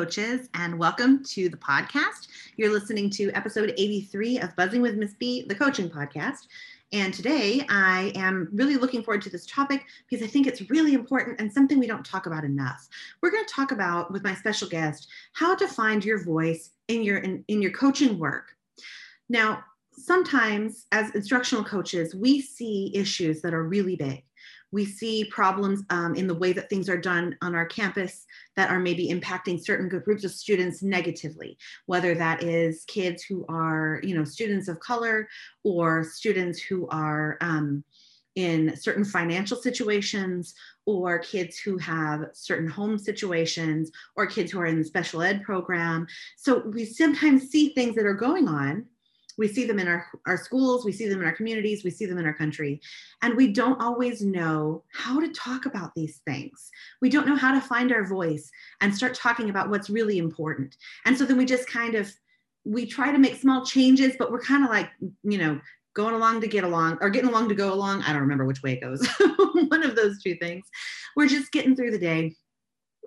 Coaches, and welcome to the podcast. You're listening to episode 83 of Buzzing with Miss B, the coaching podcast. And today I am really looking forward to this topic because I think it's really important and something we don't talk about enough. We're going to talk about with my special guest how to find your voice in your in, in your coaching work. Now, sometimes as instructional coaches, we see issues that are really big we see problems um, in the way that things are done on our campus that are maybe impacting certain groups of students negatively whether that is kids who are you know students of color or students who are um, in certain financial situations or kids who have certain home situations or kids who are in the special ed program. So we sometimes see things that are going on we see them in our, our schools, we see them in our communities, we see them in our country. And we don't always know how to talk about these things. We don't know how to find our voice and start talking about what's really important. And so then we just kind of we try to make small changes, but we're kind of like, you know, going along to get along or getting along to go along. I don't remember which way it goes. One of those two things. We're just getting through the day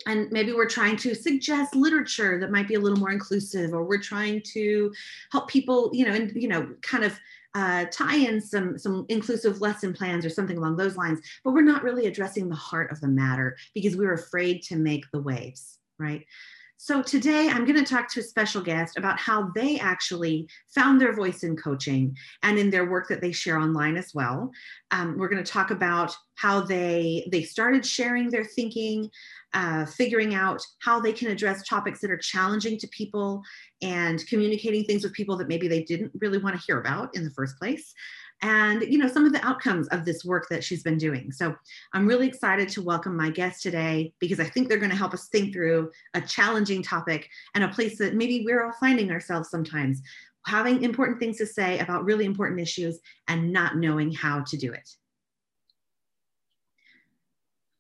and maybe we're trying to suggest literature that might be a little more inclusive or we're trying to help people you know and you know kind of uh, tie in some some inclusive lesson plans or something along those lines. But we're not really addressing the heart of the matter because we're afraid to make the waves right so today I'm going to talk to a special guest about how they actually found their voice in coaching and in their work that they share online as well. Um, we're going to talk about how they they started sharing their thinking, uh, figuring out how they can address topics that are challenging to people and communicating things with people that maybe they didn't really want to hear about in the first place and you know some of the outcomes of this work that she's been doing. So i'm really excited to welcome my guest today because i think they're going to help us think through a challenging topic and a place that maybe we're all finding ourselves sometimes having important things to say about really important issues and not knowing how to do it.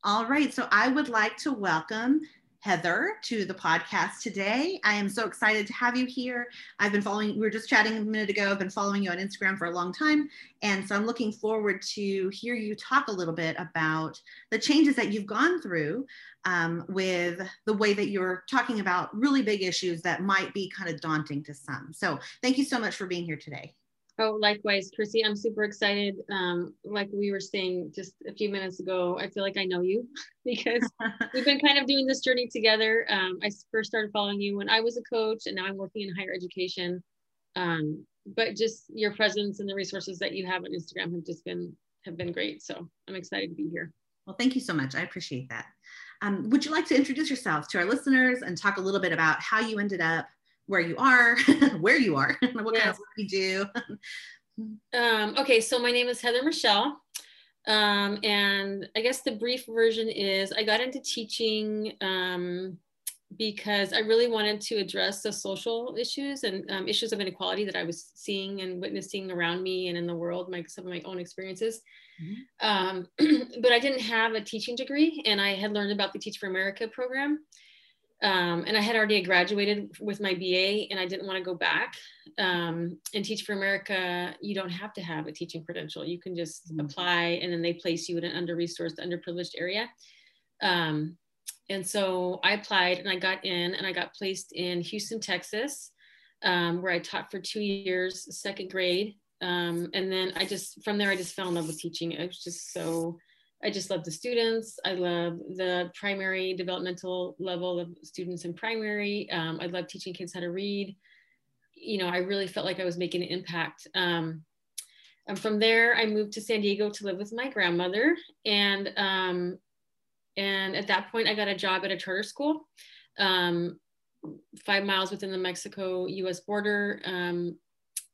All right, so I would like to welcome Heather to the podcast today. I am so excited to have you here. I've been following, we were just chatting a minute ago, I've been following you on Instagram for a long time. And so I'm looking forward to hear you talk a little bit about the changes that you've gone through um, with the way that you're talking about really big issues that might be kind of daunting to some. So thank you so much for being here today. Oh, likewise, Chrissy. I'm super excited. Um, like we were saying just a few minutes ago, I feel like I know you because we've been kind of doing this journey together. Um, I first started following you when I was a coach, and now I'm working in higher education. Um, but just your presence and the resources that you have on Instagram have just been have been great. So I'm excited to be here. Well, thank you so much. I appreciate that. Um, would you like to introduce yourself to our listeners and talk a little bit about how you ended up where you are, where you are, what yes. kind of work you do. um, okay, so my name is Heather Michelle. Um, and I guess the brief version is I got into teaching um, because I really wanted to address the social issues and um, issues of inequality that I was seeing and witnessing around me and in the world, my, some of my own experiences. Mm-hmm. Um, but I didn't have a teaching degree, and I had learned about the Teach for America program. Um, and I had already graduated with my BA and I didn't want to go back. Um, and Teach for America, you don't have to have a teaching credential. You can just mm-hmm. apply and then they place you in an under resourced, underprivileged area. Um, and so I applied and I got in and I got placed in Houston, Texas, um, where I taught for two years, second grade. Um, and then I just, from there, I just fell in love with teaching. It was just so, I just love the students. I love the primary developmental level of students in primary. Um, I love teaching kids how to read. You know, I really felt like I was making an impact. Um, and from there, I moved to San Diego to live with my grandmother. And, um, and at that point, I got a job at a charter school, um, five miles within the Mexico US border um,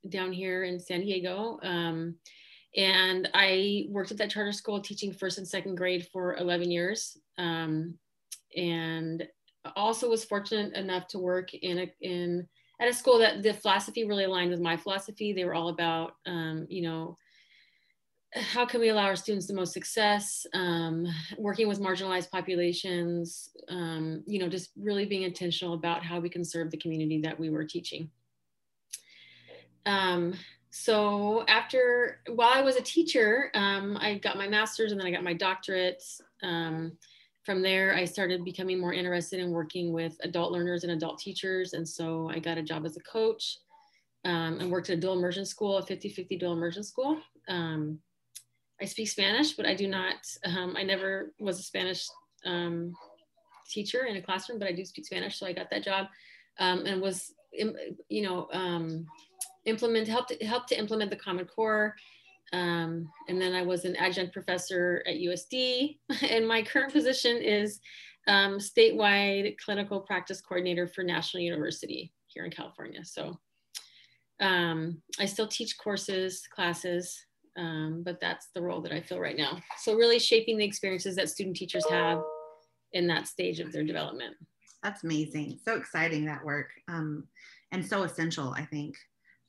down here in San Diego. And I worked at that charter school teaching first and second grade for 11 years. Um, and also was fortunate enough to work in a in at a school that the philosophy really aligned with my philosophy. They were all about, um, you know, how can we allow our students the most success, um, working with marginalized populations, um, you know, just really being intentional about how we can serve the community that we were teaching. Um, so after, while I was a teacher, um, I got my master's and then I got my doctorate. Um, from there, I started becoming more interested in working with adult learners and adult teachers. And so I got a job as a coach um, and worked at a dual immersion school, a 50-50 dual immersion school. Um, I speak Spanish, but I do not, um, I never was a Spanish um, teacher in a classroom, but I do speak Spanish. So I got that job and was, you know, implement, helped, helped to implement the Common Core. Um, and then I was an adjunct professor at USD. And my current position is um, statewide clinical practice coordinator for National University here in California. So um, I still teach courses, classes, um, but that's the role that I feel right now. So really shaping the experiences that student teachers have in that stage of their development. That's amazing. So exciting that work um, and so essential, I think.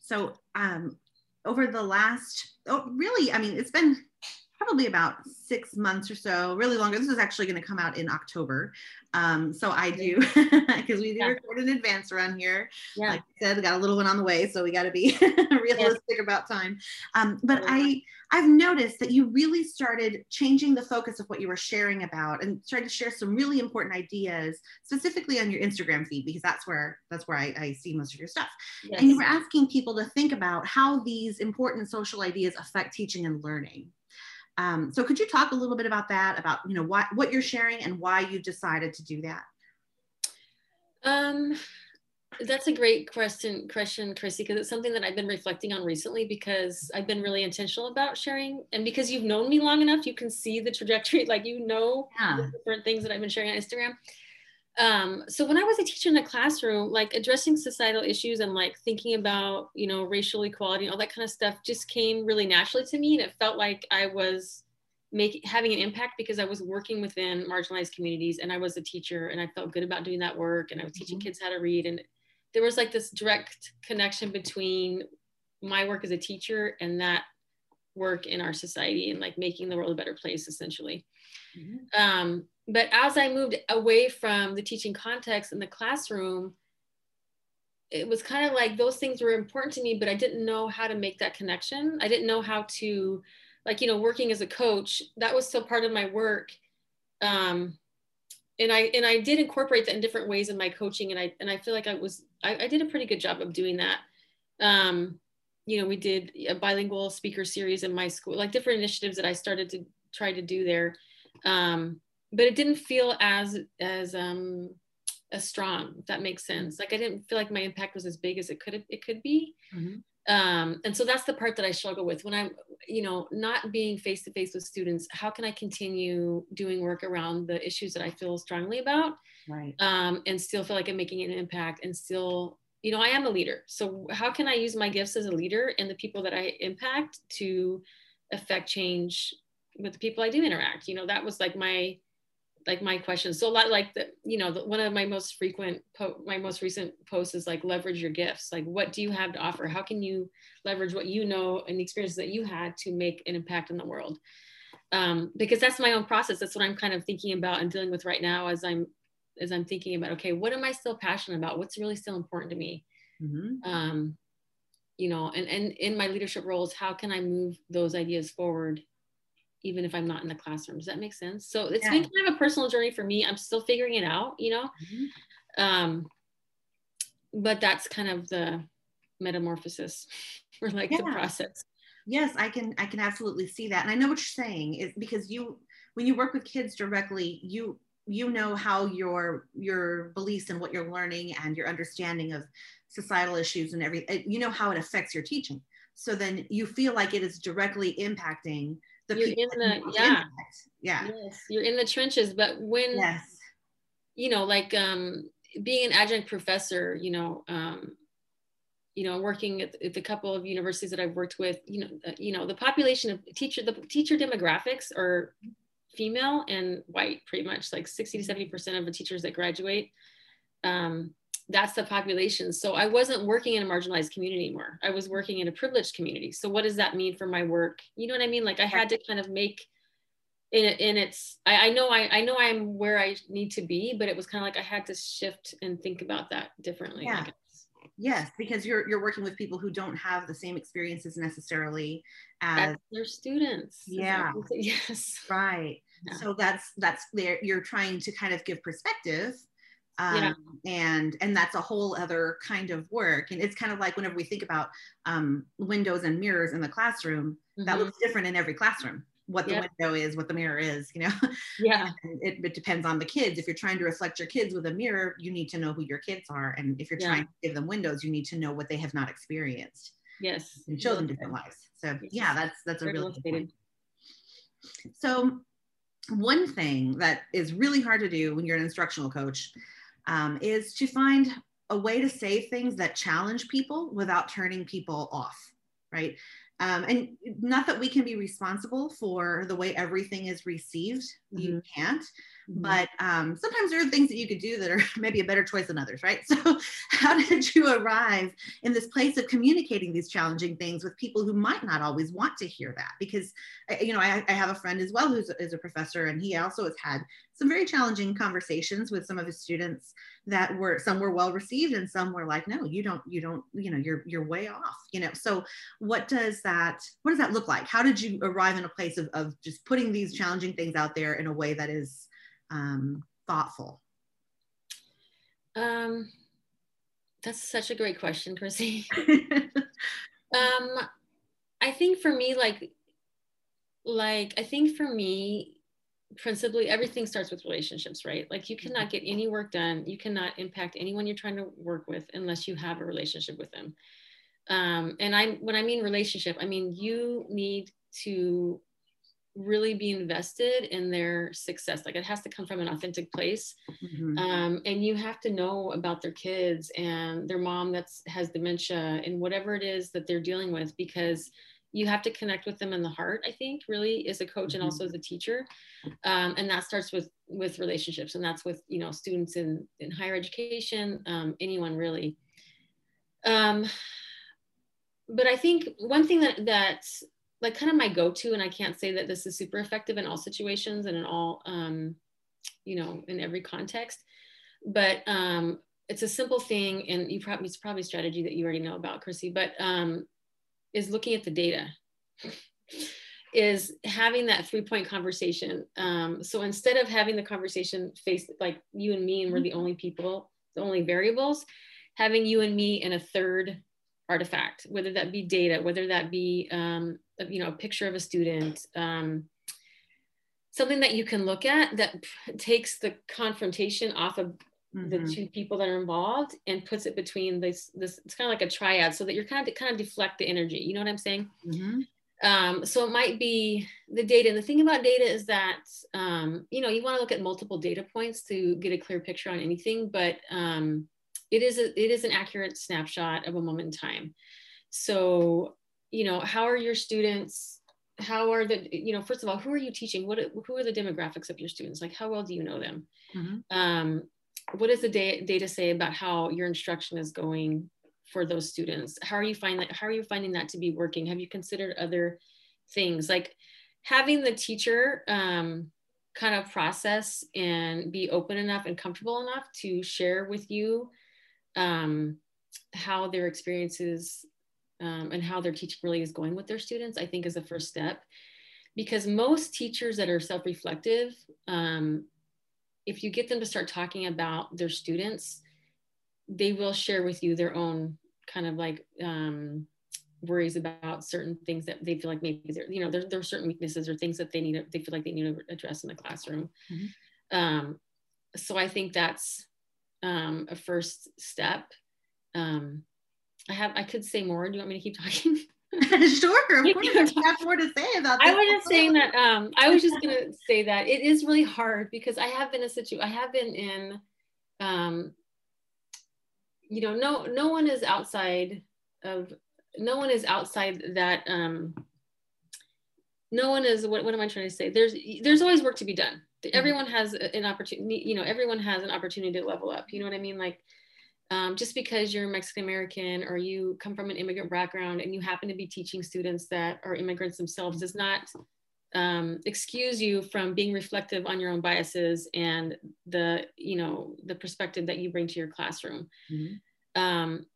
So um, over the last, oh, really, I mean, it's been probably about six months or so, really longer. This is actually going to come out in October. Um, so I do, because we do yeah. record in advance around here. Yeah. Like I said, we got a little one on the way, so we got to be realistic about time. Um, but I, I've noticed that you really started changing the focus of what you were sharing about and started to share some really important ideas, specifically on your Instagram feed, because that's where that's where I, I see most of your stuff. Yes. And you were asking people to think about how these important social ideas affect teaching and learning. Um, so could you talk a little bit about that, about you know what what you're sharing and why you decided to do that? Um, that's a great question, question, Chrissy, because it's something that I've been reflecting on recently because I've been really intentional about sharing, and because you've known me long enough, you can see the trajectory. Like you know yeah. different things that I've been sharing on Instagram um, so when I was a teacher in the classroom, like addressing societal issues and like thinking about, you know, racial equality and all that kind of stuff just came really naturally to me. And it felt like I was making having an impact because I was working within marginalized communities and I was a teacher and I felt good about doing that work and I was teaching mm-hmm. kids how to read. And there was like this direct connection between my work as a teacher and that work in our society and like making the world a better place essentially. Mm-hmm. Um, but as I moved away from the teaching context in the classroom, it was kind of like those things were important to me, but I didn't know how to make that connection. I didn't know how to, like, you know, working as a coach, that was still part of my work. Um, and I and I did incorporate that in different ways in my coaching, and I and I feel like I was I, I did a pretty good job of doing that. Um, you know, we did a bilingual speaker series in my school, like different initiatives that I started to try to do there. Um, but it didn't feel as as um as strong if that makes sense. Like i didn't feel like my impact was as big as it could it could be. Mm-hmm. um and so that's the part that i struggle with. When i'm you know not being face to face with students how can i continue doing work around the issues that i feel strongly about right. um and still feel like i'm making an impact and still you know i am a leader. So how can i use my gifts as a leader and the people that i impact to affect change with the people i do interact? You know that was like my like my questions. So a lot like the, you know, the, one of my most frequent, po- my most recent posts is like leverage your gifts. Like, what do you have to offer? How can you leverage what you know and the experiences that you had to make an impact in the world? Um, because that's my own process. That's what I'm kind of thinking about and dealing with right now as I'm, as I'm thinking about, okay, what am I still passionate about? What's really still important to me? Mm-hmm. Um, you know, and, and in my leadership roles, how can I move those ideas forward even if I'm not in the classroom. Does that make sense? So it's yeah. been kind of a personal journey for me. I'm still figuring it out, you know. Mm-hmm. Um, but that's kind of the metamorphosis or like yeah. the process. Yes, I can I can absolutely see that. And I know what you're saying is because you when you work with kids directly, you you know how your your beliefs and what you're learning and your understanding of societal issues and everything you know how it affects your teaching so then you feel like it is directly impacting the you're in the yeah. yeah. Yes you're in the trenches but when yes. you know like um being an adjunct professor you know um you know working at, the couple of universities that i've worked with you know uh, you know the population of teacher the teacher demographics are female and white pretty much like 60 to 70% of the teachers that graduate um, that's the population so i wasn't working in a marginalized community anymore i was working in a privileged community so what does that mean for my work you know what i mean like i had to kind of make in, in its I, I know I, I know i'm where i need to be but it was kind of like i had to shift and think about that differently yeah. Yes, because you're you're working with people who don't have the same experiences necessarily as, as their students. Yeah. Yes. Right. Yeah. So that's that's there. You're trying to kind of give perspective um, yeah. and and that's a whole other kind of work and it's kind of like whenever we think about um, windows and mirrors in the classroom mm-hmm. that looks different in every classroom what the window is what the mirror is you know yeah it, it, depends on the kids if you're trying to reflect your kids with a mirror you need to know who your kids are and if you're yeah. trying to give them windows you need to know what they have not experienced yes and show them different lives so yeah that's that's a really good point. so one thing that is really hard to do when you're an instructional coach um, is to find a way to say things that challenge people without turning people off, right? Um, and not that we can be responsible for the way everything is received, mm-hmm. you can't, mm-hmm. but um, sometimes there are things that you could do that are maybe a better choice than others, right? So, how did you arrive in this place of communicating these challenging things with people who might not always want to hear that? Because, you know, I, I have a friend as well who's is a professor, and he also has had some very challenging conversations with some of his students that were some were well received and some were like no you don't you don't you know you're you're way off you know so what does that what does that look like how did you arrive in a place of, of just putting these challenging things out there in a way that is um, thoughtful? Um that's such a great question chrissy. Um i think for me like like i think for me principally everything starts with relationships right? Like you cannot get any work done. You cannot impact anyone you're trying to work with unless you have a relationship with them. Um, and i when i mean relationship i mean you need to really be invested in their success like it has to come from an authentic place mm-hmm. um, and you have to know about their kids and their mom that's has dementia and whatever it is that they're dealing with because you have to connect with them in the heart i think really as a coach and mm-hmm. also as a teacher um, and that starts with with relationships and that's with you know students in in higher education um, anyone really um, but i think one thing that that like kind of my go-to and i can't say that this is super effective in all situations and in all um, you know in every context but um, it's a simple thing and you probably it's probably a strategy that you already know about chrissy but um, is looking at the data is having that three point conversation um, so instead of having the conversation face like you and me and we're the only people the only variables having you and me in a third artifact whether that be data whether that be um, you know a picture of a student um, something that you can look at that takes the confrontation off of mm-hmm. the two people that are involved and puts it between this this it's kind of like a triad so that you're kind of kind of deflect the energy you know what i'm saying mm-hmm. um, so it might be the data and the thing about data is that um, you know you want to look at multiple data points to get a clear picture on anything but um, it is a, it is an accurate snapshot of a moment in time so you know how are your students how are the you know first of all who are you teaching what who are the demographics of your students like how well do you know them mm-hmm. um, what does the data say about how your instruction is going for those students? How are you finding that? How are you finding that to be working? Have you considered other things like having the teacher um, kind of process and be open enough and comfortable enough to share with you um, how their experiences um, and how their teaching really is going with their students, I think is the first step. Because most teachers that are self reflective um, if you get them to start talking about their students, they will share with you their own kind of like um, worries about certain things that they feel like maybe they're, you know, there, there are certain weaknesses or things that they need, to, they feel like they need to address in the classroom. Mm-hmm. Um, so I think that's um, a first step. Um, I have, I could say more. Do you want me to keep talking? sure, of course. I have more to say about that. I was just saying that. Um, I was just gonna say that it is really hard because I have been a situation. I have been in, um, you know, no, no one is outside of, no one is outside that um, no one is what, what am i trying to say there's there's always work to be done Mm-hmm. everyone has an opportunity you know everyone has an opportunity to level up you know what i mean like um, just because you're mexican american or you come from an immigrant background and you happen to be teaching students that are immigrants themselves does not um, excuse you from being reflective on your own biases and the you know the perspective that you bring to your classroom Mhm. um,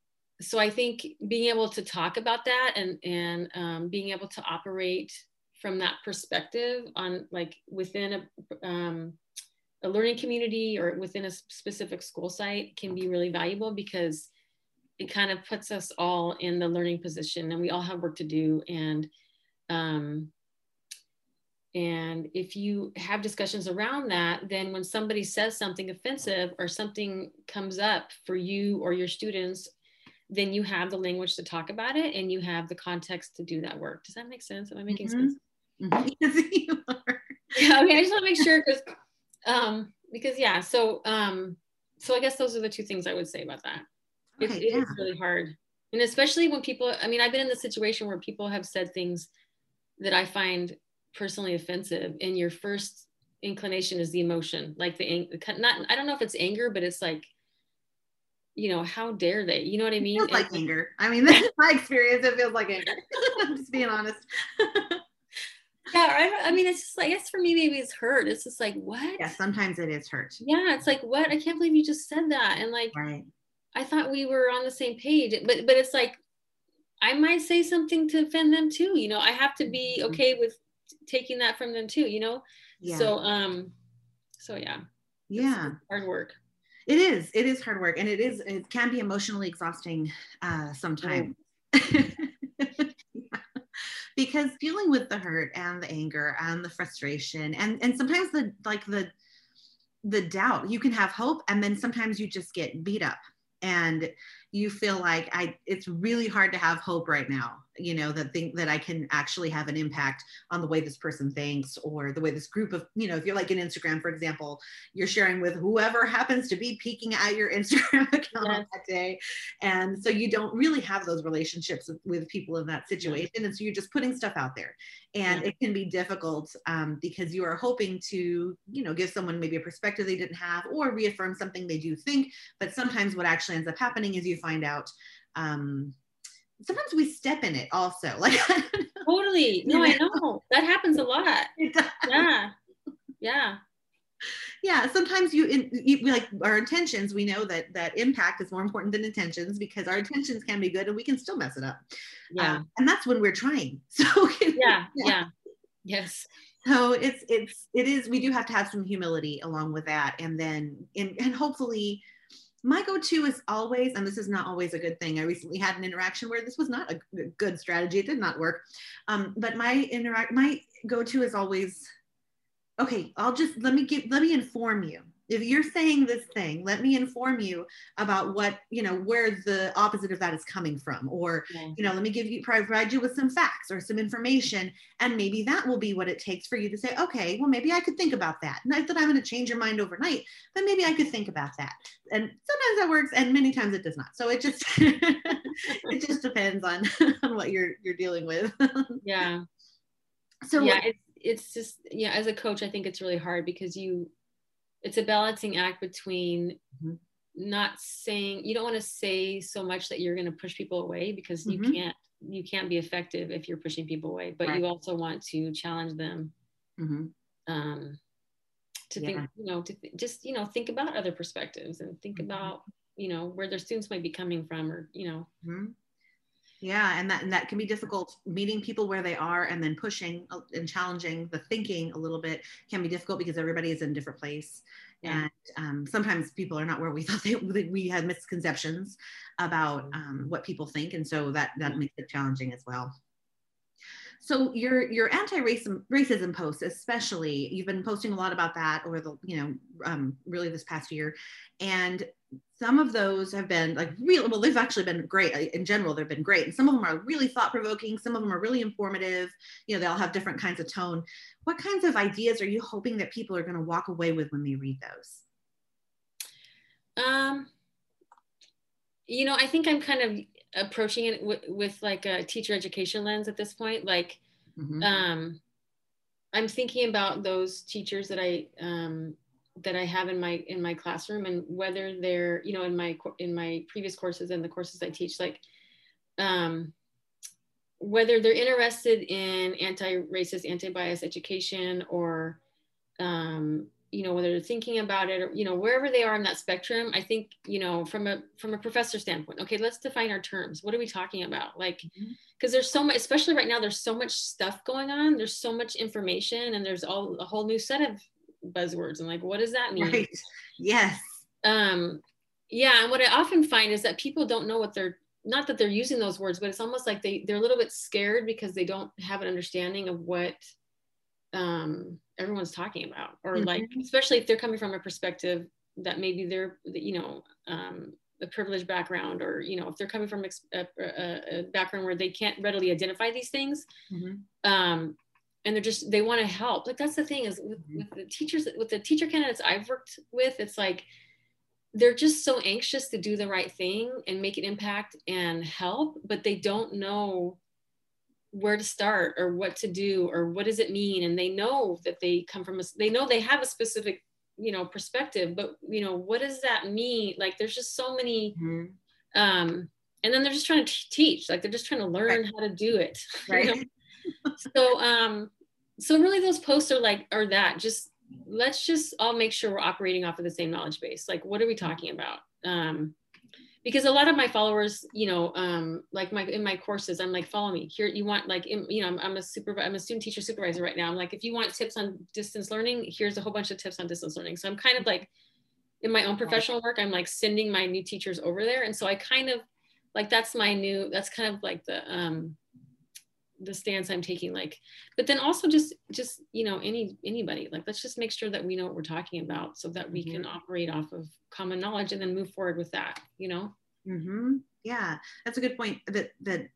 so i think being able to talk about that and and um, being able to operate from that perspective on like within a um, a learning community or within a specific school site can be really valuable because it kind of puts us all in the learning position and we all have work to do and um, and if you have discussions around that, then when somebody says something offensive or something comes up for you or your students, then you have the language to talk about it and you have the context to do that work. Does that make sense? Am I making Mhm. sense? Mhm. Yes, you are. Yeah, okay. I just want to make sure because, um, because yeah. So, um, so I guess those are the two things I would say about that. It, it is yeah. really hard, and especially when people. I mean, I've been in the situation where people have said things that I find personally offensive, and your first inclination is the emotion, like the not. I don't know if it's anger, but it's like, you know, how dare they? You know what I mean? feels like And- anger. I mean, that's my experience. It feels like anger. I'm just being honest. yeah, I, I mean, it's just like, I guess for me, maybe it's hurt. It's just like, what? yeah, sometimes it is hurt. Yeah, it's like, what? I can't believe you just said that. And like, Right. I thought we were on the same page, but but it's like I might say something to offend them too. You know, I have to be Mhm. okay with taking that from them too. You know, Yeah. so um, so yeah, yeah. hard work. It is. It is hard work, and it is. It can be emotionally exhausting uh, sometimes. because dealing with the hurt and the anger and the frustration and and sometimes the like the the doubt you can have hope and then sometimes you just get beat up and you feel like i it's really hard to have hope right now you know that think that i can actually have an impact on the way this person thinks or the way this group of you know if you're like in instagram for example you're sharing with whoever happens to be peeking at your instagram account Yes. that day. And so you don't really have those relationships with, with people in that situation. And so you're just putting stuff out there. And Yeah. it can be difficult um, because you are hoping to you know give someone maybe a perspective they didn't have or reaffirm something they do think. But sometimes what actually ends up happening is you find out um, sometimes we step in it also like Totally. No, I know that happens a lot. Yeah, yeah, yeah sometimes you, in, you we like our intentions we know that that impact is more important than intentions because our intentions can be good and we can still mess it up yeah, Um, and that's when we're trying so yeah, yeah. yeah. Yes. so it's it's it is we do have to have some humility along with that and then and, and hopefully my go-to is always and this is not always a good thing i recently had an interaction where this was not a good strategy it did not work um, but my interact my go-to is always okay i'll just let me get let me inform you if you're saying this thing let me inform you about what you know where the opposite of that is coming from or Yeah. you know let me give you provide you with some facts or some information and maybe that will be what it takes for you to say okay well maybe i could think about that not that i'm going to change your mind overnight but maybe i could think about that and sometimes that works and many times it does not so it just it just depends on on what you're you're dealing with Yeah. so yeah it's it's just yeah as a coach i think it's really hard because you it's a balancing act between Mhm. not saying you don't want to say so much that you're going to push people away because you Mhm. can't you can't be effective if you're pushing people away but Right. you also want to challenge them Mhm. um to Yeah. think you know to th- just you know think about other perspectives and think Mhm. about you know where their students might be coming from or you know Mhm. Yeah, and that and that can be difficult. Meeting people where they are and then pushing uh, and challenging the thinking a little bit can be difficult because everybody is in a different place, Yeah. and um, sometimes people are not where we thought they we had misconceptions about um, what people think, and so that that makes it challenging as well. So your your anti-racism racism posts, especially, you've been posting a lot about that over the you know um, really this past year, and some of those have been like real well they've actually been great. In general they've been great. And some of them are really thought provoking some of them are really informative. You know they all have different kinds of tone. What kinds of ideas are you hoping that people are going to walk away with when they read those? Um, you know, I think I'm kind of approaching it with, with like a teacher education lens at this point. Like, Mhm. um, I'm thinking about those teachers that I um, that I have in my in my classroom and whether they're you know in my in my previous courses and the courses I teach like um, whether they're interested in anti-racist anti-bias education or um, you know whether they're thinking about it or you know wherever they are in that spectrum i think you know from a from a professor standpoint okay let's define our terms. What are we talking about? Like because mm-hmm. there's so much especially right now there's so much stuff going on. There's so much information and there's all a whole new set of buzzwords and like what does that mean? Right. yes. Um yeah and what i often find is that people don't know what they're not that they're using those words but it's almost like they they're a little bit scared because they don't have an understanding of what um everyone's talking about or mm-hmm. like especially if they're coming from a perspective that maybe they're you know um, a privileged background or you know if they're coming from a, a, a background where they can't readily identify these things mm-hmm. um, and they're just they want to help like that's the thing is with, mm-hmm. with, the teachers with the teacher candidates i've worked with it's like they're just so anxious to do the right thing and make an impact and help but they don't know where to start or what to do or what does it mean and they know that they come from a they know they have a specific you know perspective but you know what does that mean like there's just so many mm-hmm. um and then they're just trying to teach like they're just trying to learn right. how to do it right you know? so um so really those posts are like are that just let's just all make sure we're operating off of the same knowledge base like what are we talking about um because a lot of my followers you know um, like my in my courses i'm like follow me. Here you want like in, you know I'm, I'm a super i'm a student teacher supervisor right now. I'm like if you want tips on distance learning here's a whole bunch of tips on distance learning. So i'm kind of like in my own professional work i'm like sending my new teachers over there. And so i kind of like that's my new that's kind of like the um the stance i'm taking like but then also just just you know any anybody like let's just make sure that we know what we're talking about so that we mm-hmm. can operate off of common knowledge and then move forward with that you know mm-hmm. yeah that's a good point that that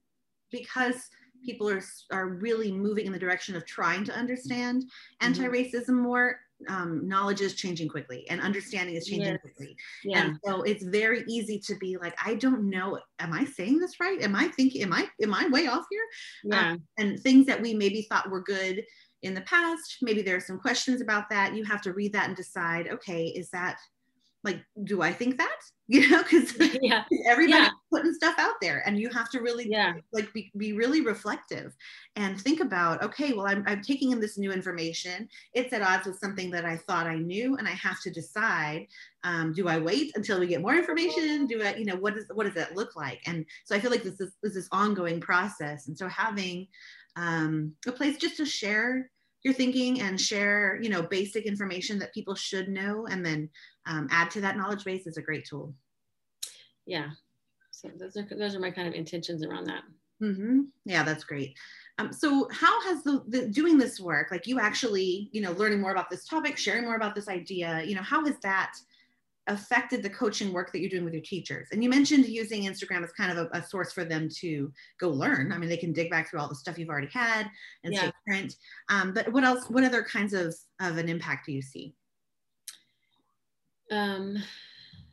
because people are are really moving in the direction of trying to understand mm-hmm. anti-racism more um, knowledge is changing quickly and understanding is changing yes. quickly. Yeah. And so it's very easy to be like, I don't know, am I saying this right? Am I thinking, am I, am I way off here? Yeah. Um, and things that we maybe thought were good in the past, maybe there are some questions about that. You have to read that and decide, okay, is that like do i think that? You know because yeah. everybody's yeah. putting stuff out there and you have to really yeah. like be, be really reflective and think about okay well I'm, I'm taking in this new information. It's at odds with something that i thought i knew and i have to decide um, do i wait until we get more information? Do i you know what does what does that look like? And so i feel like this is this is ongoing process. And so having um, a place just to share your thinking and share you know basic information that people should know and then um, add to that knowledge base is a great tool. Yeah. So those are those are my kind of intentions around that. Mm-hmm. yeah that's great. Um, so how has the, the doing this work like you actually you know learning more about this topic sharing more about this idea you know how has that affected the coaching work that you're doing with your teachers? And you mentioned using Instagram as kind of a, a, source for them to go learn. I mean, they can dig back through all the stuff you've already had and yeah. stay current. Um, but what else? What other kinds of of an impact do you see? Um,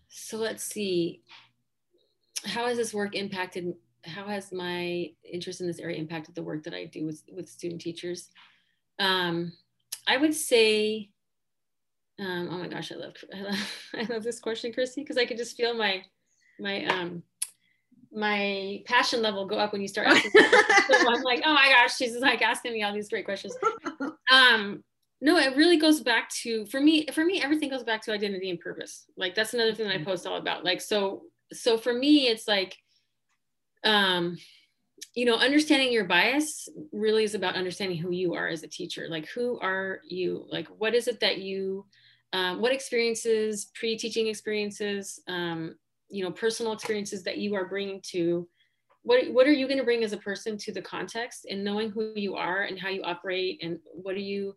so let's see. How has this work impacted? How has my interest in this area impacted the work that I do with with student teachers? Um, I would say um, oh my gosh, I love, I love, I love this question, Christy, because I could just feel my, my, um, my passion level go up when you start asking. so I'm like, oh my gosh, she's like asking me all these great questions. Um, no, it really goes back to, for me, for me, everything goes back to identity and purpose. Like that's another thing that I mm-hmm. post all about. Like, so, so for me, it's like, um, you know, understanding your bias really is about understanding who you are as a teacher. Like, who are you? Like, what is it that you, um, what experiences, pre-teaching experiences, um, you know, personal experiences that you are bringing to, what, what are you going to bring as a person to the context and knowing who you are and how you operate and what are you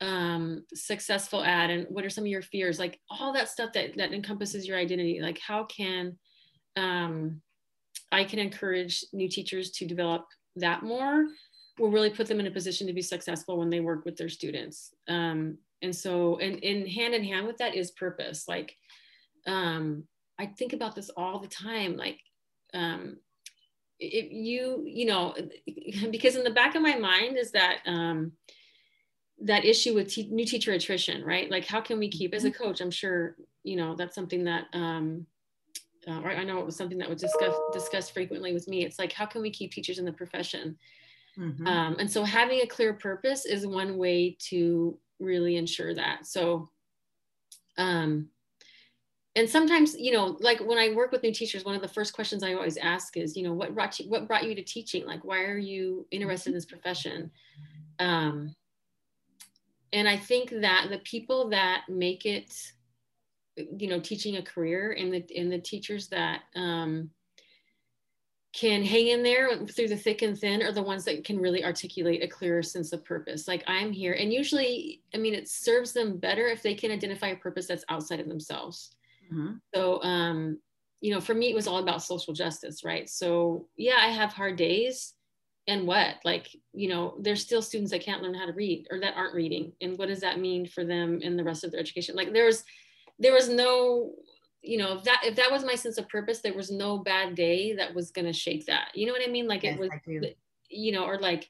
um, successful at and what are some of your fears, like all that stuff that, that encompasses your identity. Like how can um, I can encourage new teachers to develop that more will really put them in a position to be successful when they work with their students. Um, and so and in hand in hand with that is purpose like um i think about this all the time like um if you you know because in the back of my mind is that um that issue with te- new teacher attrition, right? Like, how can we keep, as a mm-hmm. coach, I'm sure, you know, that's something that, um, uh, I know it was something that was discussed discussed frequently with me. It's like, how can we keep teachers in the profession? Mm-hmm. Um, and so having a clear purpose is one way to really ensure that. So, um, and sometimes, you know, like when I work with new teachers, one of the first questions I always ask is, you know, what brought you, what brought you to teaching? Like, why are you interested in this profession? Um, and I think that the people that make it, you know, teaching a career and the, and the teachers that, um, can hang in there through the thick and thin are the ones that can really articulate a clearer sense of purpose. Like I'm here. And usually, I mean, it serves them better if they can identify a purpose that's outside of themselves. Mm-hmm. So, um, you know, for me, it was all about social justice, right? So, yeah, I have hard days. And what? Like, you know, there's still students that can't learn how to read or that aren't reading. And what does that mean for them in the rest of their education? Like, there's, there was no you know if that if that was my sense of purpose there was no bad day that was going to shake that. You know what i mean? Like yes, it was you know or like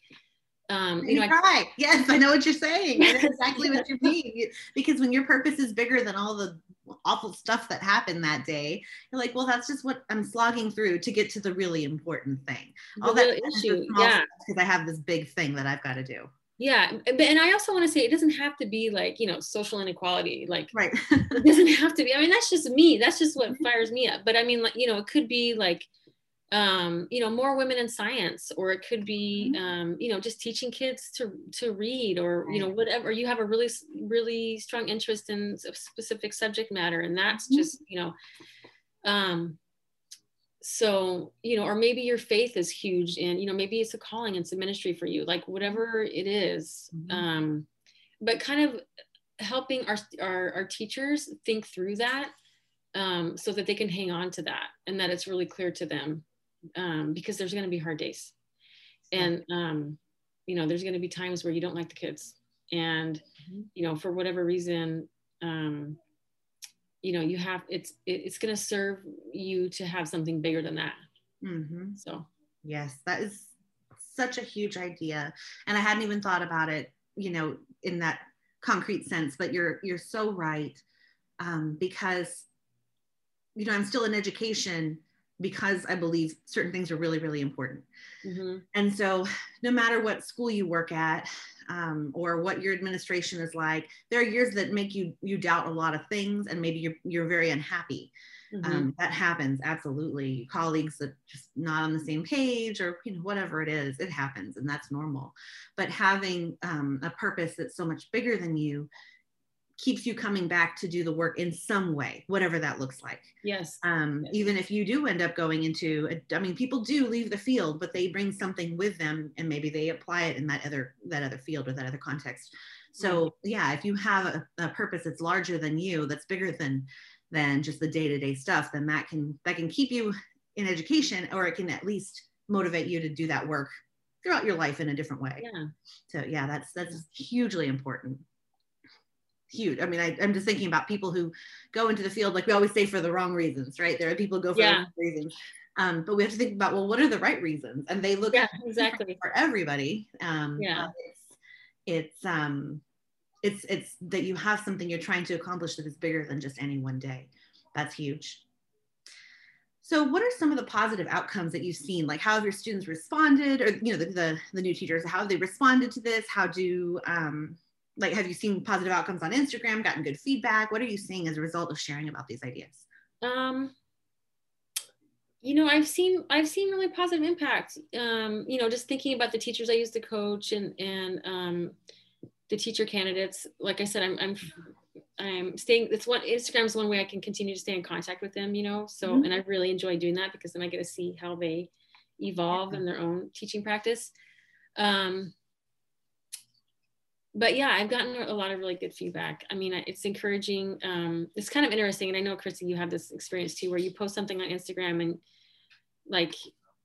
um you, know right. I, yes i know what you're saying. That's exactly what you mean. Because when your purpose is bigger than all the awful stuff that happened that day you're like well that's just what i'm slogging through to get to the really important thing. All that issue yeah. because i have this big thing that i've got to do yeah but and i also want to say it doesn't have to be like you know social inequality like right it doesn't have to be i mean that's just me that's just what fires me up but i mean like you know it could be like um you know more women in science or it could be mm-hmm. um you know just teaching kids to to read or you know whatever you have a really really strong interest in a specific subject matter and that's mm-hmm. just you know um so you know or maybe your faith is huge and you know maybe it's a calling it's a ministry for you like whatever it is. Mm-hmm. um but kind of helping our, our our teachers think through that um so that they can hang on to that and that it's really clear to them um because there's going to be hard days and um you know there's going to be times where you don't like the kids and mm-hmm. you know for whatever reason um you know you have it's it's going to serve you to have something bigger than that mm-hmm. so yes that is such a huge idea and i hadn't even thought about it you know in that concrete sense but you're you're so right um, because you know i'm still in education because i believe certain things are really really important mm-hmm. and so no matter what school you work at um, or what your administration is like. There are years that make you you doubt a lot of things, and maybe you're you're very unhappy. Mm-hmm. Um, that happens absolutely. Colleagues that just not on the same page, or you know whatever it is, it happens, and that's normal. But having um, a purpose that's so much bigger than you keeps you coming back to do the work in some way, whatever that looks like. Yes. Um, yes. Even if you do end up going into, a, I mean, people do leave the field, but they bring something with them, and maybe they apply it in that other that other field or that other context. So yeah, if you have a, a purpose that's larger than you, that's bigger than than just the day to day stuff, then that can that can keep you in education, or it can at least motivate you to do that work throughout your life in a different way. Yeah. So yeah, that's that's hugely important huge. I mean, I, am just thinking about people who go into the field, like we always say, for the wrong reasons, right? There are people go for yeah. The wrong reasons. Um, but we have to think about, well, what are the right reasons? And they look yeah, exactly for everybody. Um, yeah. It's, it's, um, it's, it's that you have something you're trying to accomplish that is bigger than just any one day. That's huge. So what are some of the positive outcomes that you've seen? Like how have your students responded or, you know, the, the, the new teachers, how have they responded to this? How do, um, like have you seen positive outcomes on instagram gotten good feedback? What are you seeing as a result of sharing about these ideas? Um you know i've seen i've seen really positive impact um you know just thinking about the teachers i used to coach and and um the teacher candidates like i said i'm i'm i'm staying it's what instagram is one way i can continue to stay in contact with them you know? So mm-hmm. and i really enjoy doing that because then i get to see how they evolve yeah. in their own teaching practice. Um but yeah, I've gotten a lot of really good feedback. I mean, it's encouraging. Um, it's kind of interesting. And I know, Christy, you have this experience too, where you post something on Instagram and like,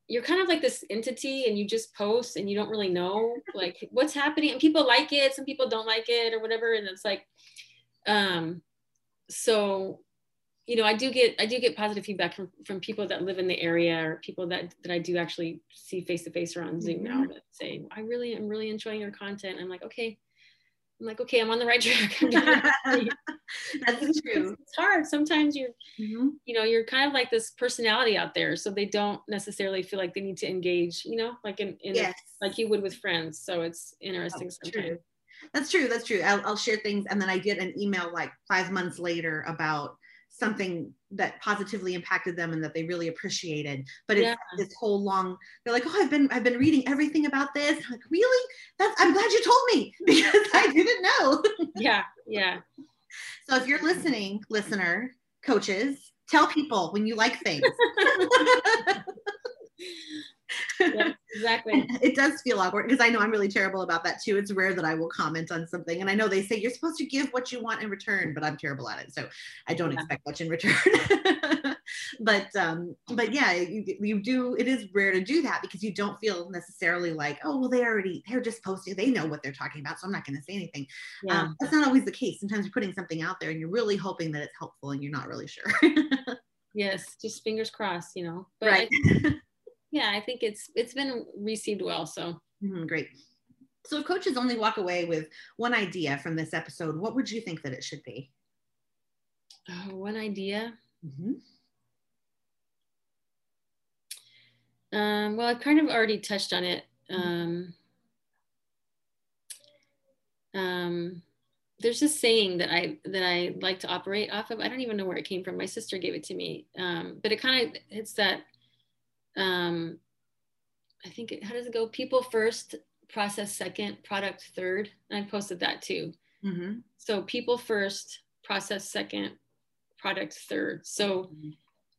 you're kind of like this entity and you just post and you don't really know like what's happening and people like it. Some people don't like it or whatever. And it's like, um, so, you know, I do get, I do get positive feedback from, from people that live in the area or people that, that I do actually see face to face or on Zoom now mm-hmm. that say, I really am really enjoying your content. I'm like, okay, I'm like, okay, I'm on the right track. That's true. It's hard. Sometimes you're, mm-hmm. you know, you're kind of like this personality out there, so they don't necessarily feel like they need to engage, you know, like in, in yes. like you would with friends. So it's interesting oh, sometimes. True. That's true. That's true. I'll, I'll share things, and then I get an email like five months later about something that positively impacted them and that they really appreciated. But it's yeah. this whole long they're like oh i've been i've been reading everything about this. I'm like really? That's i'm glad you told me because i didn't know. Yeah yeah. So if you're listening listener coaches tell people when you like things yeah, exactly. it does feel awkward because I know I'm really terrible about that too. It's rare that I will comment on something. And I know they say you're supposed to give what you want in return, but I'm terrible at it. So I don't yeah. expect much in return. but um, but yeah, you, you do it is rare to do that because you don't feel necessarily like, oh well, they already they're just posting, they know what they're talking about, so I'm not gonna say anything. Yeah. Um, that's not always the case. Sometimes you're putting something out there and you're really hoping that it's helpful and you're not really sure. yes, just fingers crossed, you know. But right. I, yeah, I think it's it's been received well. So mm-hmm, great. So if coaches only walk away with one idea from this episode, what would you think that it should be? Oh, one idea. Mm-hmm. Um, well, I've kind of already touched on it. Mm-hmm. Um, um, there's this saying that I that I like to operate off of. I don't even know where it came from. My sister gave it to me, um, but it kind of it's that um, I think it, how does it go? People first, process second, product third. And I posted that too. Mm-hmm. So people first, process second, product third. So mm-hmm.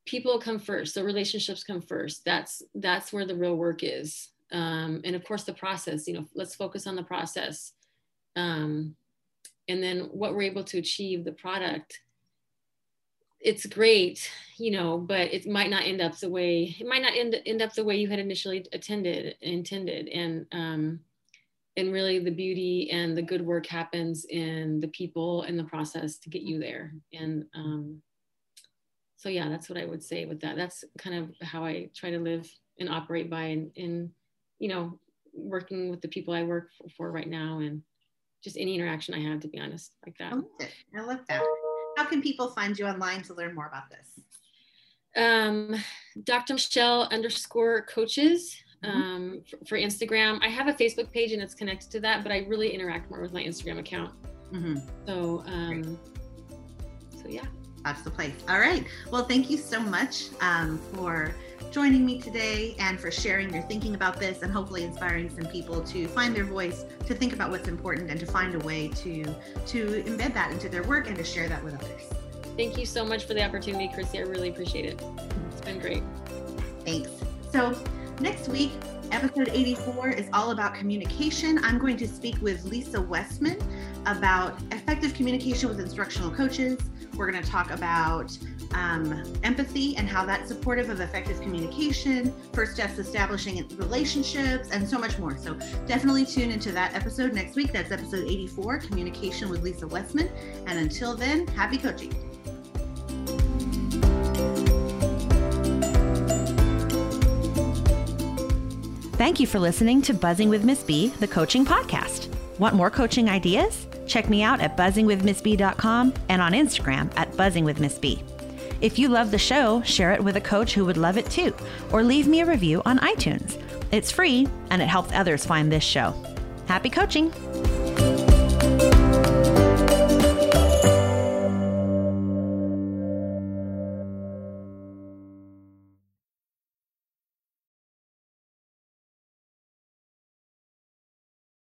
people come first. So relationships come first. That's that's where the real work is. Um, and of course the process. You know, let's focus on the process. Um, and then what we're able to achieve, the product it's great, you know, but it might not end up the way it might not end end up the way you had initially attended intended, and um, and really the beauty and the good work happens in the people and the process to get you there, and um, so yeah, that's what I would say with that. That's kind of how I try to live and operate by, in, in you know, working with the people I work for, for right now, and just any interaction I have, to be honest, like that. I love, I love that how can people find you online to learn more about this? Um, Dr. Michelle underscore coaches mm-hmm. um, for, for, Instagram. I have a Facebook page and it's connected to that, but I really interact more with my Instagram account. Mm-hmm. So, um, so yeah. That's the place. All right. Well, thank you so much um, for joining me today and for sharing your thinking about this and hopefully inspiring some people to find their voice, to think about what's important and to find a way to to embed that into their work and to share that with others. Thank you so much for the opportunity, Chrissy. I really appreciate it. It's been great. Thanks. So next week, episode 84 is all about communication. I'm going to speak with Lisa Westman about effective communication with instructional coaches. We're going to talk about um, empathy and how that's supportive of effective communication, first steps establishing relationships, and so much more. So definitely tune into that episode next week. That's episode 84 Communication with Lisa Westman. And until then, happy coaching. Thank you for listening to Buzzing with Miss B, the coaching podcast. Want more coaching ideas? Check me out at buzzingwithmissb.com and on Instagram at buzzingwithmissb. If you love the show, share it with a coach who would love it too, or leave me a review on iTunes. It's free and it helps others find this show. Happy coaching!